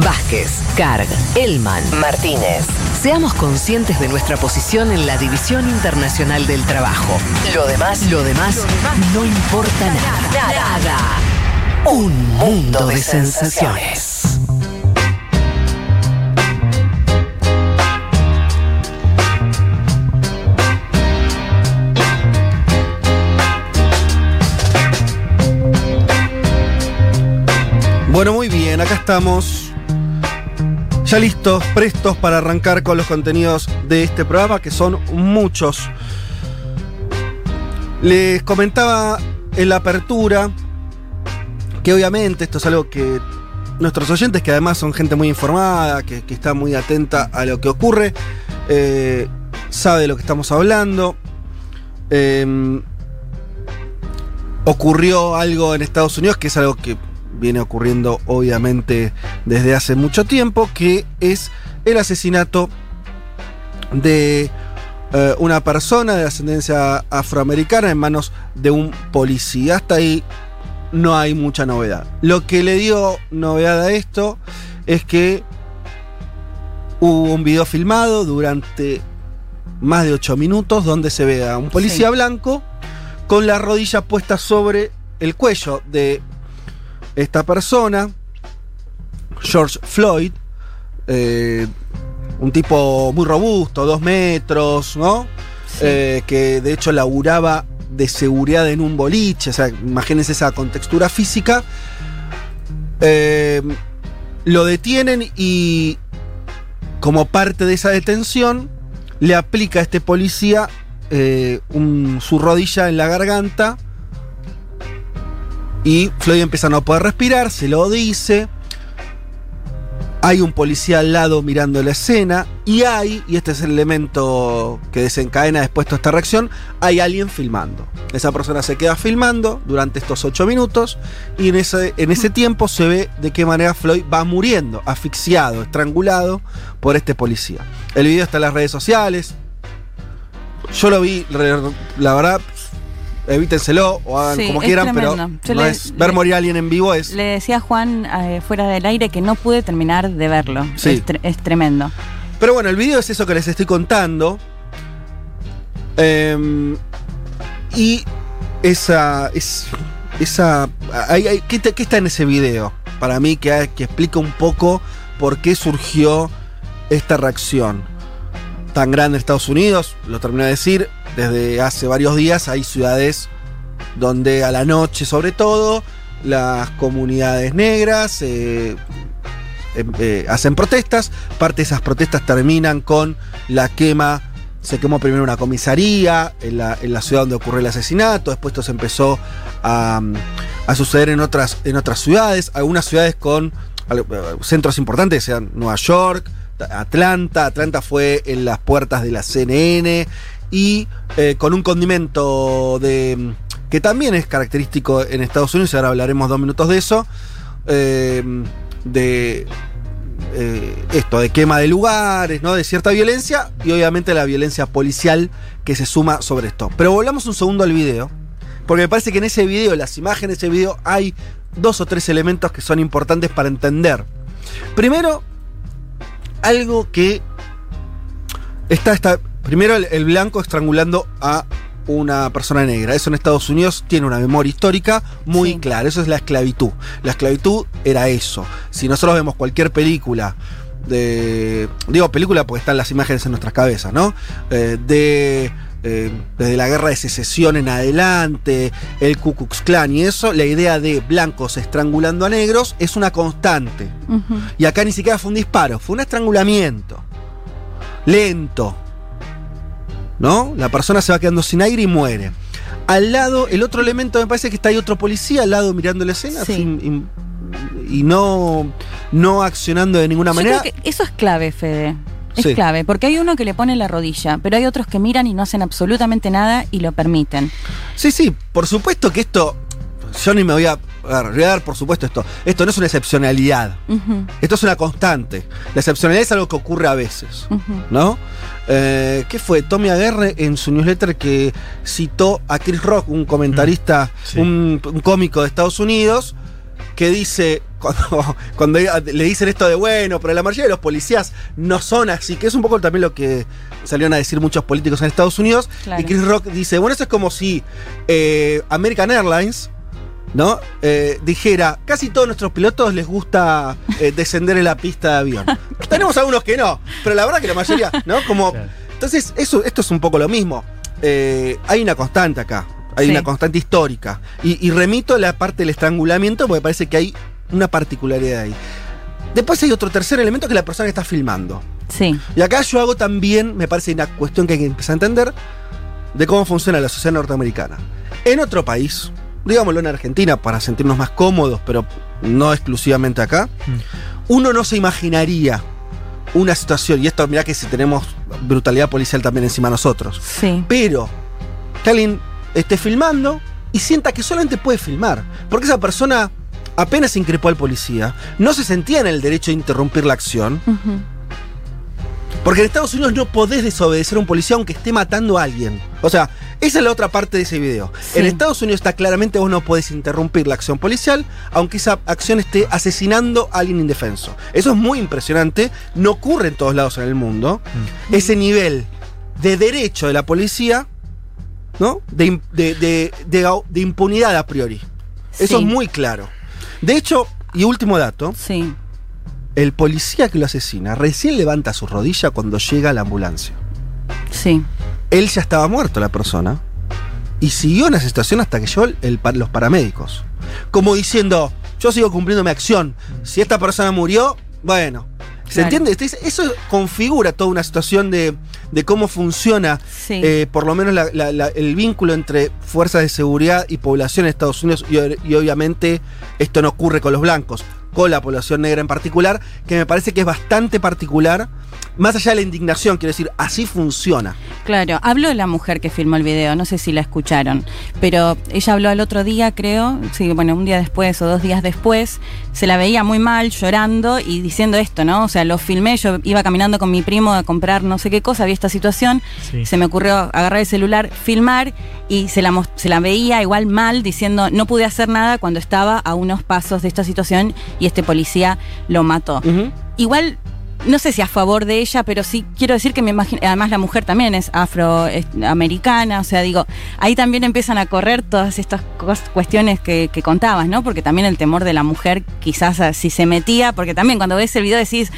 Vázquez, Carg, Elman, Martínez. Seamos conscientes de nuestra posición en la División Internacional del Trabajo. Lo demás, lo demás, no importa nada. Nada. Un mundo de sensaciones. Bueno, muy bien, acá estamos. Ya listos, prestos para arrancar con los contenidos de este programa, que son muchos. Les comentaba en la apertura que obviamente esto es algo que nuestros oyentes, que además son gente muy informada, que, está muy atenta a lo que ocurre, eh, sabe de lo que estamos hablando. Eh, ocurrió algo en Estados Unidos que es algo que viene ocurriendo obviamente desde hace mucho tiempo, que es el asesinato de eh, una persona de ascendencia afroamericana en manos de un policía. Hasta ahí no hay mucha novedad. Lo que le dio novedad a esto es que hubo un video filmado durante más de 8 minutos donde se ve a un policía Sí. blanco con la rodilla puesta sobre el cuello de esta persona, George Floyd, eh, un tipo muy robusto, dos metros, ¿no? Eh, que de hecho laburaba de seguridad en un boliche, o sea, imagínense esa contextura física. Eh, lo detienen y como parte de esa detención le aplica a este policía eh, un- su rodilla en la garganta y Floyd empieza a no poder respirar, se lo dice. Hay un policía al lado mirando la escena y hay, y este es el elemento que desencadena después toda esta reacción, hay alguien filmando. Esa persona se queda filmando durante estos ocho minutos y en ese, en ese tiempo se ve de qué manera Floyd va muriendo, asfixiado, estrangulado por este policía. El video está en las redes sociales. Yo lo vi, la verdad, evítenselo o hagan Sí, como quieran, pero no le- es, ver le- morir a alguien en vivo es... Le decía a Juan eh, fuera del aire que no pude terminar de verlo. Sí. Es, tre- es tremendo. Pero bueno, el video es eso que les estoy contando. Em, y esa. Es, esa hay- hay- ¿qué, te- qué está en ese video? Para mí, que, que explica un poco por qué surgió esta reacción tan grande en Estados Unidos. Lo terminé de decir. Desde hace varios días hay ciudades donde a la noche, sobre todo, las comunidades negras. eh, em- eh, hacen protestas. Parte de esas protestas terminan con la quema. Se quemó primero una comisaría en la, ciudad donde ocurrió el asesinato. Después esto se empezó a, a suceder en otras, en otras ciudades. Algunas ciudades con eh, centros importantes, sean Nueva York, Atlanta. Atlanta fue en las puertas de la CNN. Y eh, con un condimento de que también es característico en Estados Unidos, y ahora hablaremos dos minutos de eso. eh, de eh, esto, de quema de lugares, ¿no? De cierta violencia y obviamente la violencia policial que se suma sobre esto. Pero volvamos un segundo al video, porque me parece que en ese video, las imágenes de ese video, hay dos o tres elementos que son importantes para entender. Primero, algo que está, está primero el, el blanco estrangulando a una persona negra. Eso en Estados Unidos tiene una memoria histórica muy Sí. clara. Eso es la esclavitud. La esclavitud era eso. Si nosotros vemos cualquier película de. Digo película porque están las imágenes en nuestras cabezas, ¿no? Eh, de. eh, desde la guerra de secesión en adelante, el Ku Klux Klan y eso, la idea de blancos estrangulando a negros es una constante. Y acá ni siquiera fue un disparo, fue un estrangulamiento. Lento. ¿No? La persona se va quedando sin aire y muere. Al lado, el otro elemento me parece que está ahí otro policía al lado mirando la escena Sí. sin- y, y no, no accionando de ninguna Yo manera. creo que eso es clave, Fede. Es Sí. clave, porque hay uno que le pone la rodilla, pero hay otros que miran y no hacen absolutamente nada y lo permiten. Sí, sí, por supuesto que esto. Yo ni me voy a. a ver, voy a dar por supuesto esto. Esto no es una excepcionalidad. Esto es una constante. La excepcionalidad es algo que ocurre a veces. ¿no? Eh, ¿Qué fue? Tommy Aguerre en su newsletter que citó a Chris Rock, un comentarista, Sí. un, un cómico de Estados Unidos, que dice, cuando, cuando le dicen esto de bueno, pero la mayoría de los policías no son así, que es un poco también lo que salieron a decir muchos políticos en Estados Unidos. Claro. Y Chris Rock dice, bueno, eso es como si eh, American Airlines, ¿no? Eh, dijera, casi todos nuestros pilotos les gusta eh, descender en la pista de avión. Tenemos algunos que no, pero la verdad que la mayoría, ¿no? Como, entonces, eso, esto es un poco lo mismo. Eh, hay una constante acá, hay Sí. una constante histórica. Y, y remito a la parte del estrangulamiento porque parece que hay una particularidad ahí. Después hay otro tercer elemento que es la persona que está filmando. Sí. Y acá yo hago también, me parece una cuestión que hay que empezar a entender de cómo funciona la sociedad norteamericana. En otro país, digámoslo en Argentina para sentirnos más cómodos, pero no exclusivamente acá, uno no se imaginaría una situación, y esto mirá que si tenemos brutalidad policial también encima de nosotros, Sí. pero que alguien esté filmando y sienta que solamente puede filmar, porque esa persona apenas increpó al policía, no se sentía en el derecho de interrumpir la acción, porque en Estados Unidos no podés desobedecer a un policía aunque esté matando a alguien. O sea, esa es la otra parte de ese video. Sí. En Estados Unidos está claramente vos no podés interrumpir la acción policial aunque esa acción esté asesinando a alguien indefenso. Eso es muy impresionante, no ocurre en todos lados en el mundo. Ese nivel de derecho de la policía, ¿no? De, de- de- impunidad a priori. Eso es muy claro. De hecho, y último dato, Sí. el policía que lo asesina recién levanta su rodilla cuando llega la ambulancia. Sí. Él ya estaba muerto, la persona, y siguió en esa situación hasta que llegó el- los paramédicos. Como diciendo, yo sigo cumpliendo mi acción. Si esta persona murió, bueno. ¿Se Claro. entiende? Entonces, Eso configura toda una situación de, de cómo funciona, Sí. eh, por lo menos la- la- la- el vínculo entre fuerzas de seguridad y población en Estados Unidos. Y obviamente esto no ocurre con los blancos, con la población negra en particular, que me parece que es bastante particular. Más allá de la indignación, quiero decir, así funciona. Claro, habló la mujer que filmó el video, no sé si la escucharon, pero ella habló al otro día, creo, sí, bueno, un día después o dos días después, se la veía muy mal, llorando y diciendo esto, ¿no? O sea, lo filmé, yo iba caminando con mi primo a comprar no sé qué cosa, había esta situación, Sí. se me ocurrió agarrar el celular, filmar y se la, se la veía igual mal diciendo, no pude hacer nada cuando estaba a unos pasos de esta situación y este policía lo mató igual no sé si a favor de ella, pero sí quiero decir que me imagino, además la mujer también es afroamericana, o sea, digo, ahí también empiezan a correr todas estas cuestiones que, que contabas, ¿no? Porque también el temor de la mujer quizás ah, si se metía, porque también cuando ves el video decís,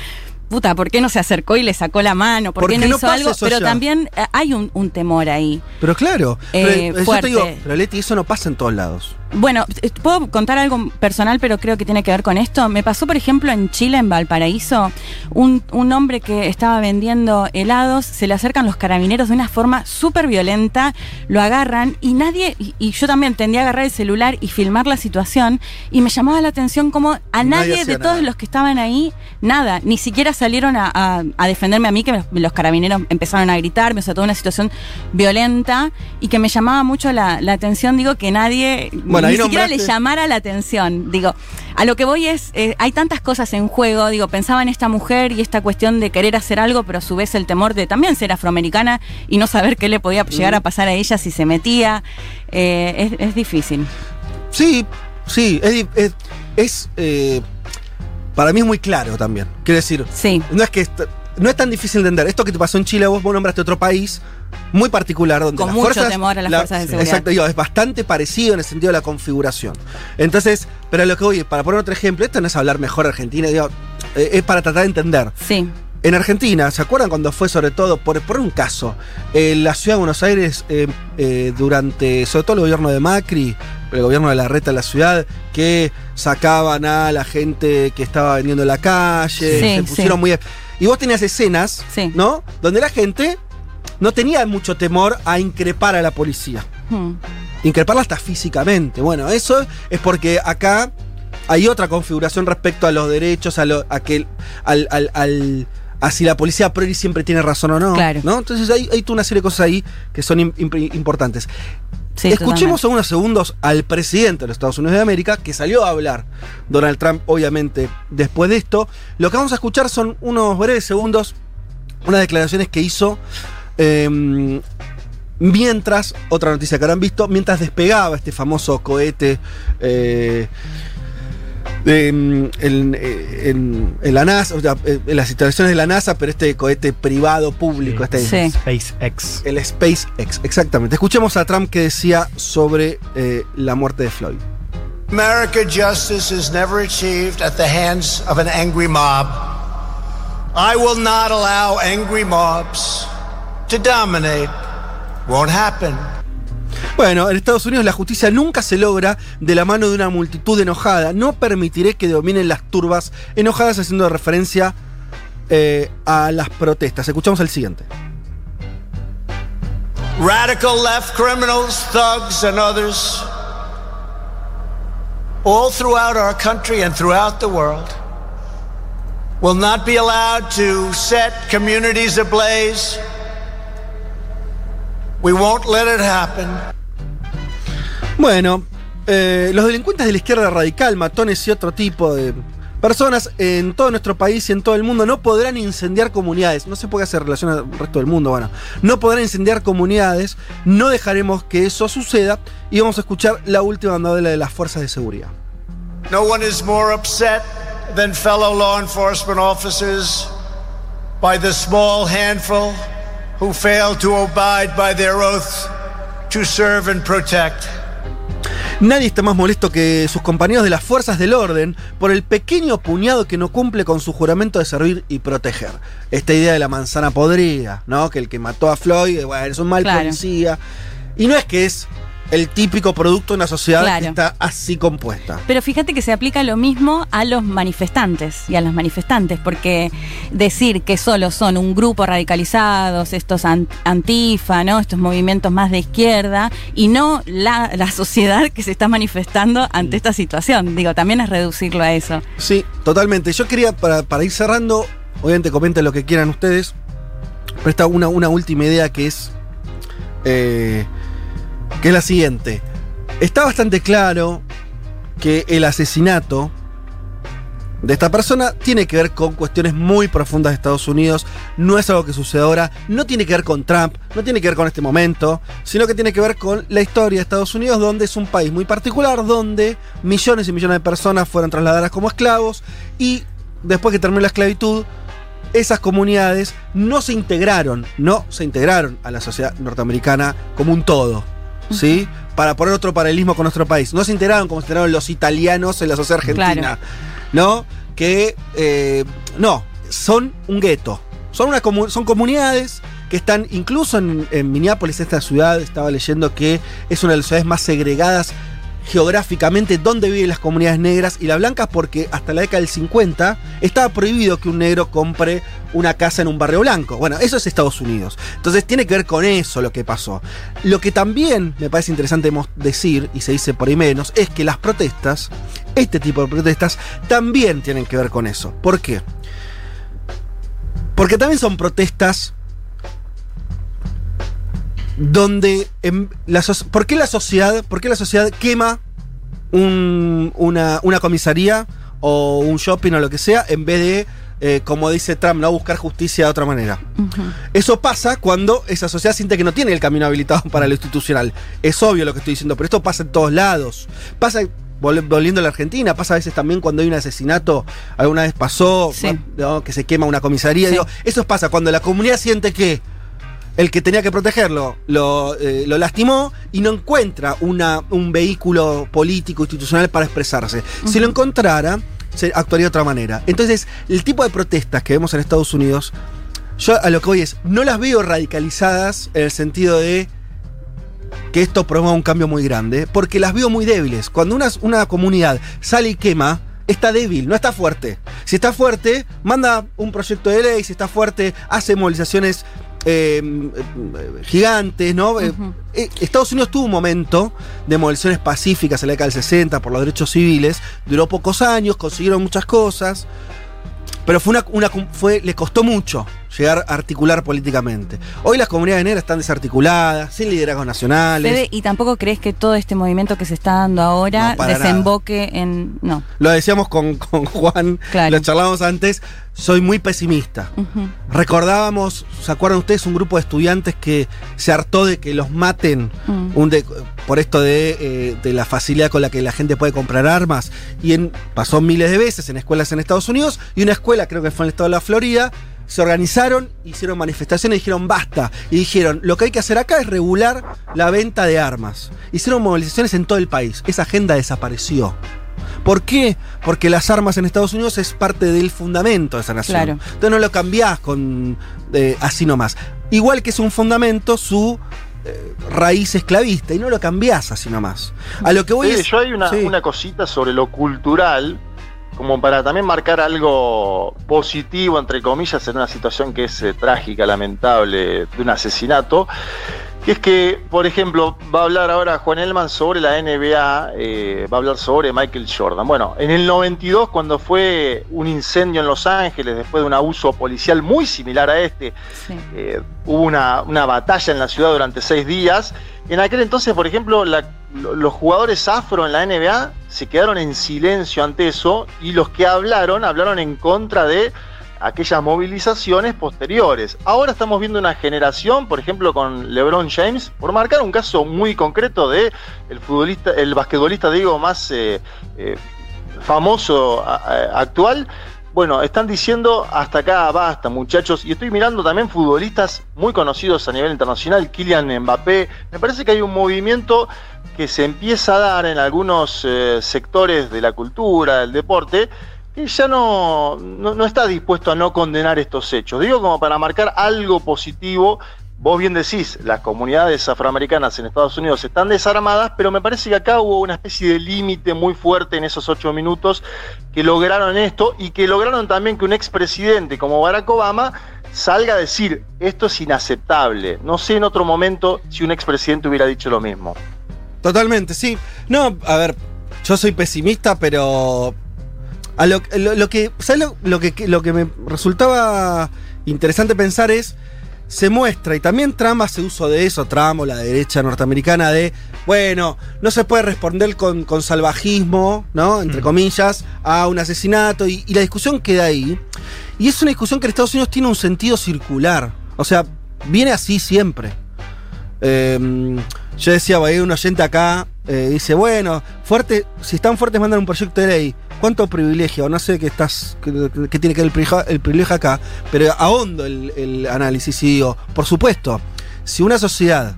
puta, ¿por qué no se acercó y le sacó la mano? ¿Por qué no, no hizo algo? Pero también eh, hay un, un temor ahí. Pero claro, Eh, pero, yo fuerte. te digo, pero Leti, eso no pasa en todos lados. Bueno, eh, puedo contar algo personal, pero creo que tiene que ver con esto. Me pasó, por ejemplo, en Chile, en Valparaíso, un, un hombre que estaba vendiendo helados, se le acercan los carabineros de una forma súper violenta, lo agarran y nadie, y, y yo también tendía a agarrar el celular y filmar la situación, y me llamaba la atención como a Nadie de todos los que estaban ahí, nada, ni siquiera salieron a, a- a defenderme a mí, que los, carabineros empezaron a gritarme, o sea, toda una situación violenta, y que me llamaba mucho la, la atención, digo, que nadie Bueno, ni siquiera nombraste- le llamara la atención. Digo, a lo que voy es, eh, hay tantas cosas en juego. Digo, pensaba en esta mujer y esta cuestión de querer hacer algo, pero a su vez el temor de también ser afroamericana y no saber qué le podía llegar a pasar a ella si se metía. Eh, es, es difícil. Sí, sí, es, di- es, es, eh, para mí es muy claro también. Quiero decir, Sí. no es que no es tan difícil de entender. Esto que te pasó en Chile, vos, vos nombraste otro país muy particular donde Con las mucho fuerzas, temor a las fuerzas de seguridad. Exacto, digo, es bastante parecido en el sentido de la configuración. Entonces, pero lo que voy, para poner otro ejemplo, esto no es hablar mejor Argentina, digo, eh, es para tratar de entender. Sí. En Argentina, ¿se acuerdan cuando fue sobre todo, por, por un caso, en la ciudad de Buenos Aires, eh, eh, durante, sobre todo el gobierno de Macri, el gobierno de la reta en la ciudad, que sacaban a la gente que estaba vendiendo en la calle, Sí, se pusieron sí. muy... Y vos tenías escenas, Sí. ¿no? Donde la gente no tenía mucho temor a increpar a la policía. Hmm. Increparla hasta físicamente. Bueno, eso es porque acá hay otra configuración respecto a los derechos, a, lo, a que al, al, al- a si la policía a priori siempre tiene razón o no. Claro. ¿no? Entonces hay, hay toda una serie de cosas ahí que son im- imp- importantes. Sí, Escuchemos unos segundos al presidente de los Estados Unidos de América, que salió a hablar, Donald Trump, obviamente, después de esto. Lo que vamos a escuchar son unos breves segundos, unas declaraciones que hizo eh, mientras, otra noticia que habrán visto, mientras despegaba este famoso cohete eh, mm, eh, en- en la NASA, o sea, eh, en las instalaciones de la NASA, pero este cohete privado, público, Sí. este, Sí. SpaceX. el SpaceX, exactamente. Escuchemos a Trump que decía sobre eh, la muerte de Floyd. America justice is never achieved at the hands of an angry mob. I will not allow angry mobs to dominate. Won't happen. Bueno, en Estados Unidos la justicia nunca se logra de la mano de una multitud enojada. No permitiré que dominen las turbas enojadas haciendo referencia eh, a las protestas. Escuchamos el siguiente. Radical left criminals, thugs, and others, all throughout our country and throughout the world, will not be allowed to set communities ablaze. We won't let it happen. Bueno, eh, los delincuentes de la izquierda radical, matones y otro tipo de personas en todo nuestro país y en todo el mundo no podrán incendiar comunidades. No sé por qué hace relación al resto del mundo, bueno. No podrán incendiar comunidades, no dejaremos que eso suceda y vamos a escuchar la última novela de las fuerzas de seguridad. No one is more upset than fellow law enforcement officers by the small handful who fail to abide by their oath to serve and protect. Nadie está más molesto que sus compañeros de las fuerzas del orden por el pequeño puñado que no cumple con su juramento de servir y proteger. Esta idea de la manzana podrida, ¿no? Que el que mató a Floyd, bueno, es un mal Claro. policía. Y no es que es el típico producto de una sociedad Claro. que está así compuesta. Pero fíjate que se aplica lo mismo a los manifestantes y a las manifestantes, porque decir que solo son un grupo radicalizados, estos an- antifa, ¿no? estos movimientos más de izquierda, y no la, la sociedad que se está manifestando ante esta situación. Digo, también es reducirlo a eso. Sí, totalmente. Yo quería, para, para ir cerrando, obviamente comenten lo que quieran ustedes, pero esta una, una última idea que es, eh, que es la siguiente. Está bastante claro que el asesinato de esta persona tiene que ver con cuestiones muy profundas de Estados Unidos. No es algo que sucede ahora, no tiene que ver con Trump, no tiene que ver con este momento, sino que tiene que ver con la historia de Estados Unidos, donde es un país muy particular, donde millones y millones de personas fueron trasladadas como esclavos y después que terminó la esclavitud, esas comunidades no se integraron, no se integraron a la sociedad norteamericana como un todo. ¿Sí? Para poner otro paralelismo con nuestro país. No se integraron como se integraron los italianos en la sociedad argentina. Claro. ¿No? Que. eh, no, son un gueto. Son, una comu- son comunidades que están incluso en, en Minneapolis, esta ciudad, estaba leyendo que es una de las ciudades más segregadas geográficamente donde viven las comunidades negras y las blancas porque hasta la década del 50 estaba prohibido que un negro compre una casa en un barrio blanco. Bueno, eso es Estados Unidos. Entonces tiene que ver con eso lo que pasó. Lo que también me parece interesante decir, y se dice por ahí menos, es que las protestas, este tipo de protestas, también tienen que ver con eso. ¿Por qué? Porque también son protestas donde em, la so- ¿por qué la sociedad, por qué la sociedad quema un- una, una comisaría o un shopping o lo que sea en vez de, eh, como dice Trump, no buscar justicia de otra manera? Eso pasa cuando esa sociedad siente que no tiene el camino habilitado para lo institucional. Es obvio lo que estoy diciendo, pero esto pasa en todos lados. Pasa, vol- volviendo a la Argentina, pasa a veces también cuando hay un asesinato, alguna vez pasó, Sí. ¿no? que se quema una comisaría. Sí. digo, eso pasa cuando la comunidad siente que el que tenía que protegerlo lo, eh, lo lastimó y no encuentra una, un vehículo político, institucional para expresarse. Si lo encontrara, se actuaría de otra manera. Entonces, el tipo de protestas que vemos en Estados Unidos, yo a lo que voy es, no las veo radicalizadas en el sentido de que esto promueva un cambio muy grande, porque las veo muy débiles. Cuando una, una comunidad sale y quema, está débil, no está fuerte. Si está fuerte, manda un proyecto de ley, si está fuerte, hace movilizaciones eh, eh, gigantes, ¿no? Eh, eh, Estados Unidos tuvo un momento de movilizaciones pacíficas en la década del 60 por los derechos civiles, duró pocos años, consiguieron muchas cosas. Pero fue una, una- fue, le costó mucho llegar a articular políticamente. Hoy las comunidades negras están desarticuladas, sin liderazgos nacionales. Fede, y tampoco crees que todo este movimiento que se está dando ahora No, desemboque en. No. Lo decíamos con, con Juan, Claro. lo charlábamos antes, soy muy pesimista. Recordábamos, ¿se acuerdan ustedes? Un grupo de estudiantes que se hartó de que los maten Mm. un de- por esto de, eh, de la facilidad con la que la gente puede comprar armas. Y en, pasó miles de veces en escuelas en Estados Unidos y una escuela, creo que fue en el estado de la Florida, se organizaron, hicieron manifestaciones y dijeron basta. Y dijeron, lo que hay que hacer acá es regular la venta de armas. Hicieron movilizaciones en todo el país. Esa agenda desapareció. ¿Por qué? Porque las armas en Estados Unidos es parte del fundamento de esa nación. Claro. Entonces no lo cambiás con eh, así nomás. Igual que es un fundamento su eh, raíz esclavista y no lo cambiás así nomás. A lo que voy Sí, es. yo hay una, Sí. una cosita sobre lo cultural, como para también marcar algo positivo, entre comillas, en una situación que es eh, trágica, lamentable, de un asesinato. Que es que, por ejemplo, va a hablar ahora Juan Elman sobre la NBA, eh, va a hablar sobre Michael Jordan. Bueno, en el 92, cuando fue un incendio en Los Ángeles, después de un abuso policial muy similar a este, Sí. eh, hubo una, una batalla en la ciudad durante seis días. En aquel entonces, por ejemplo, la- los jugadores afro en la NBA se quedaron en silencio ante eso y los que hablaron, hablaron en contra de aquellas movilizaciones posteriores. Ahora estamos viendo una generación, por ejemplo, con LeBron James, por marcar un caso muy concreto de el futbolista, el basquetbolista, digo, más eh, eh, famoso actual, bueno, están diciendo hasta acá basta, muchachos. Y estoy mirando también futbolistas muy conocidos a nivel internacional, Kylian Mbappé. Me parece que hay un movimiento que se empieza a dar en algunos eh, sectores de la cultura, del deporte, que ya no, no, no está dispuesto a no condenar estos hechos. Digo como para marcar algo positivo. Vos bien decís, las comunidades afroamericanas en Estados Unidos están desarmadas, pero me parece que acá hubo una especie de límite muy fuerte en esos ocho minutos que lograron esto y que lograron también que un expresidente como Barack Obama salga a decir esto es inaceptable. No sé en otro momento si un expresidente hubiera dicho lo mismo. Totalmente, sí. No, a ver, yo soy pesimista, pero. A lo, lo- lo que. ¿Sabes lo, lo que, lo que me resultaba interesante pensar es. Se muestra, y también Trump hace uso de eso, Trump o la derecha norteamericana, de, bueno, no se puede responder con, con salvajismo, ¿no? Entre Mm. comillas, a un asesinato, y, y la discusión queda ahí. Y es una discusión que en Estados Unidos tiene un sentido circular. O sea, viene así siempre. Eh, yo decía, hay un oyente acá, eh, dice, bueno, fuerte, si están fuertes mandan un proyecto de ley. ¿Cuánto privilegio? No sé qué estás, qué, tiene que ver el privilegio, el privilegio acá, pero ahondo el, el análisis y digo, por supuesto, si una sociedad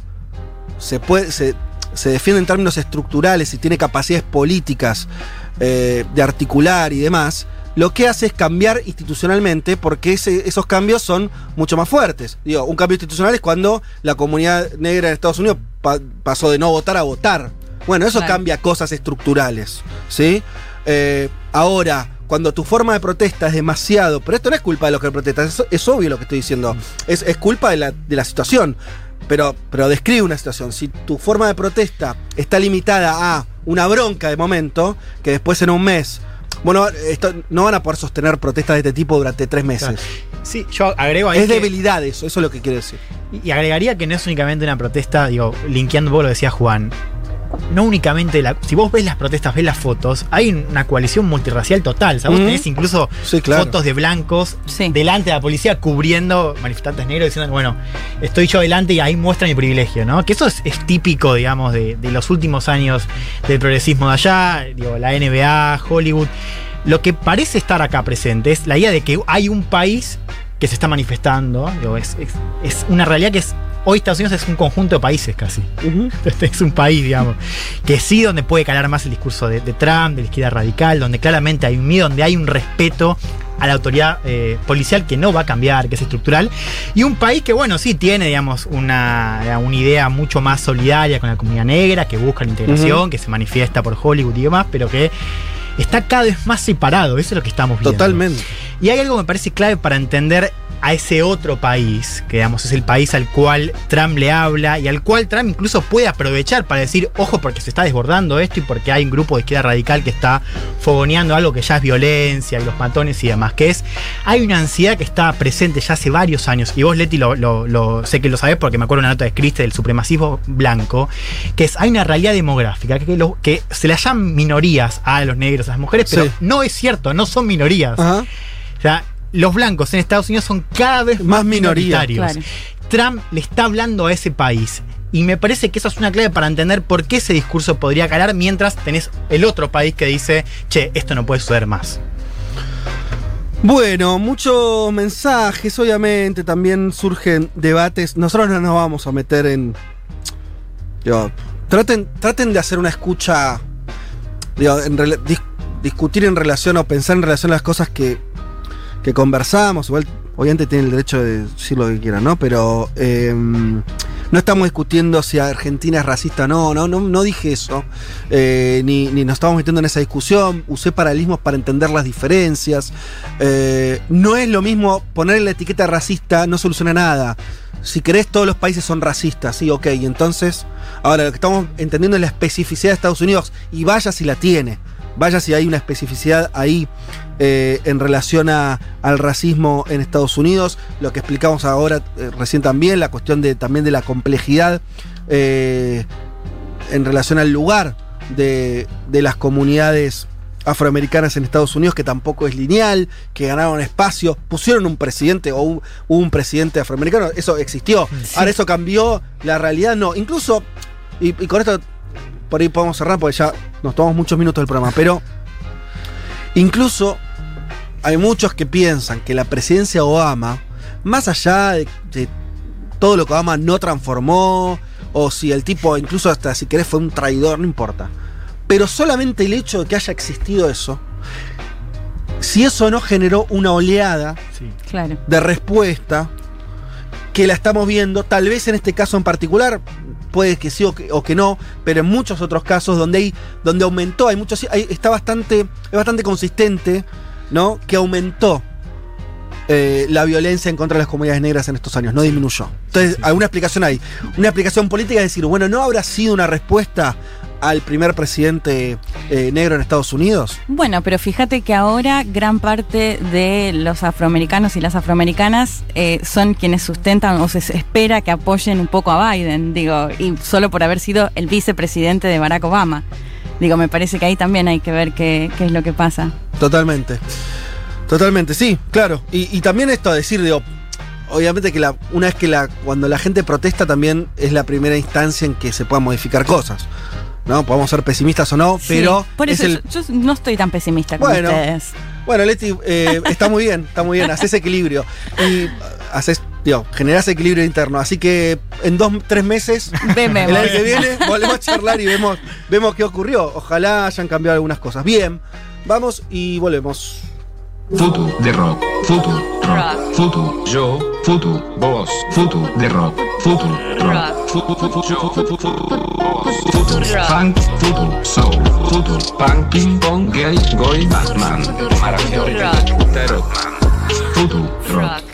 se puede, se, se defiende en términos estructurales y tiene capacidades políticas eh, de articular y demás, lo que hace es cambiar institucionalmente porque ese- esos cambios son mucho más fuertes. Digo, un cambio institucional es cuando la comunidad negra en Estados Unidos pa- pasó de no votar a votar. Bueno, eso Claro. cambia cosas estructurales, ¿sí? Eh, ahora, cuando tu forma de protesta es demasiado, pero esto no es culpa de los que protestan, es, es obvio lo que estoy diciendo, es, es culpa de la, de la situación, pero, pero describe una situación. Si tu forma de protesta está limitada a una bronca de momento, que después en un mes, bueno, esto, no van a poder sostener protestas de este tipo durante tres meses. Sí, yo agrego ahí Es que- debilidad eso, eso es lo que quiero decir. Y agregaría que no es únicamente una protesta, digo, linkeando poco lo que decía Juan. No únicamente la. Si vos ves las protestas, ves las fotos, hay una coalición multirracial total. O sea, vos Ujú. tenés incluso Sí, claro. fotos de blancos Sí. delante de la policía cubriendo manifestantes negros diciendo, bueno, estoy yo delante y ahí muestra mi privilegio, ¿no? Que eso es, es típico, digamos, de, de los últimos años del progresismo de allá, digo, la NBA, Hollywood. Lo que parece estar acá presente es la idea de que hay un país que se está manifestando, digo, es, es- es una realidad que es. Hoy Estados Unidos es un conjunto de países casi. Este es un país, digamos, que sí donde puede calar más el discurso de, de Trump, de la izquierda radical, donde claramente hay un miedo, donde hay un respeto a la autoridad eh, policial que no va a cambiar, que es estructural, y un país que, bueno, sí tiene, digamos, una, una idea mucho más solidaria con la comunidad negra, que busca la integración, que se manifiesta por Hollywood y demás, pero que está cada vez más separado, eso es lo que estamos viendo. Totalmente. Y hay algo que me parece clave para entender a ese otro país, que digamos es el país al cual Trump le habla y al cual Trump incluso puede aprovechar para decir, ojo, porque se está desbordando esto y porque hay un grupo de izquierda radical que está fogoneando algo que ya es violencia y los matones y demás, que es, hay una ansiedad que está presente ya hace varios años, y vos Leti lo, lo- lo- sé que lo sabés porque me acuerdo de una nota de Christie del supremacismo blanco, que es, hay una realidad demográfica, que, lo- que se le llaman minorías a los negros, a las mujeres, pero Sí. no es cierto, no son minorías. Ajá. O sea, los blancos en Estados Unidos son cada vez Más minoritarios. Claro. Trump le está hablando a ese país. Y me parece que eso es una clave para entender por qué ese discurso podría calar mientras tenés el otro país que dice, che, esto no puede suceder más. Bueno, muchos mensajes, obviamente, también surgen debates. Nosotros no nos vamos a meter en. digo, traten, traten de hacer una escucha. digo, en rela- dis- discutir en relación o pensar en relación a las cosas que, que conversamos. Igual, obviamente, tienen el derecho de decir lo que quieran, ¿no? Pero. eh, no estamos discutiendo si Argentina es racista o no, no, no, no dije eso. Eh, ni, ni nos estamos metiendo en esa discusión. Usé paralelismos para entender las diferencias. Eh, no es lo mismo poner la etiqueta racista, no soluciona nada. Si querés, todos los países son racistas, sí, ok. Entonces, ahora lo que estamos entendiendo es la especificidad de Estados Unidos. Y vaya si la tiene. Vaya si hay una especificidad ahí eh, en relación a- al racismo en Estados Unidos. Lo que explicamos ahora eh, recién también, la cuestión de, también de la complejidad eh, en relación al lugar de, de las comunidades afroamericanas en Estados Unidos, que tampoco es lineal, que ganaron espacio, pusieron un presidente o un, hubo un presidente afroamericano, eso existió. Ahora eso cambió, la realidad no. Incluso, y, y con esto por ahí podemos cerrar porque ya nos tomamos muchos minutos del programa, pero incluso hay muchos que piensan que la presidencia de Obama, más allá de, de todo lo que Obama no transformó, o si el tipo, incluso hasta si querés, fue un traidor, no importa. Pero solamente el hecho de que haya existido eso, si eso no generó una oleada Sí. Claro. de respuesta que la estamos viendo, tal vez en este caso en particular, puede que sí o que, o que no, pero en muchos otros casos donde hay, donde aumentó, hay muchos, hay- está bastante, es bastante consistente, ¿no? Que aumentó eh, la violencia en contra de las comunidades negras en estos años, no disminuyó. Entonces, sí. alguna explicación hay. Una explicación política es decir, bueno, ¿no habrá sido una respuesta al primer presidente eh, negro en Estados Unidos? Bueno, pero fíjate que ahora gran parte de los afroamericanos y las afroamericanas eh, son quienes sustentan o se espera que apoyen un poco a Biden, digo, y solo por haber sido el vicepresidente de Barack Obama. Digo, me parece que ahí también hay que ver qué, qué es lo que pasa. Totalmente. Totalmente, sí, claro. Y, y también esto a decir, digo, obviamente que la, una vez que la, cuando la gente protesta también es la primera instancia en que se puedan modificar cosas. ¿No? Podemos ser pesimistas o no, pero por es eso el. yo, yo no estoy tan pesimista como Bueno. ustedes. Bueno, Leti, eh, está muy bien, está muy bien, haces equilibrio. Y haces, digo, generás equilibrio interno. Así que en dos, tres meses, Veme, el año que viene, volvemos a charlar y vemos, vemos qué ocurrió. Ojalá hayan cambiado algunas cosas. Bien, vamos y volvemos. Futu de rock, futu rock, futu yo, futu vos, futu de rock, futu rock, futu yo, futu futu vos, futu funk, futu soul, futu punk, ping pong, gay, goy, Batman, maravilloso, rock, futu rock.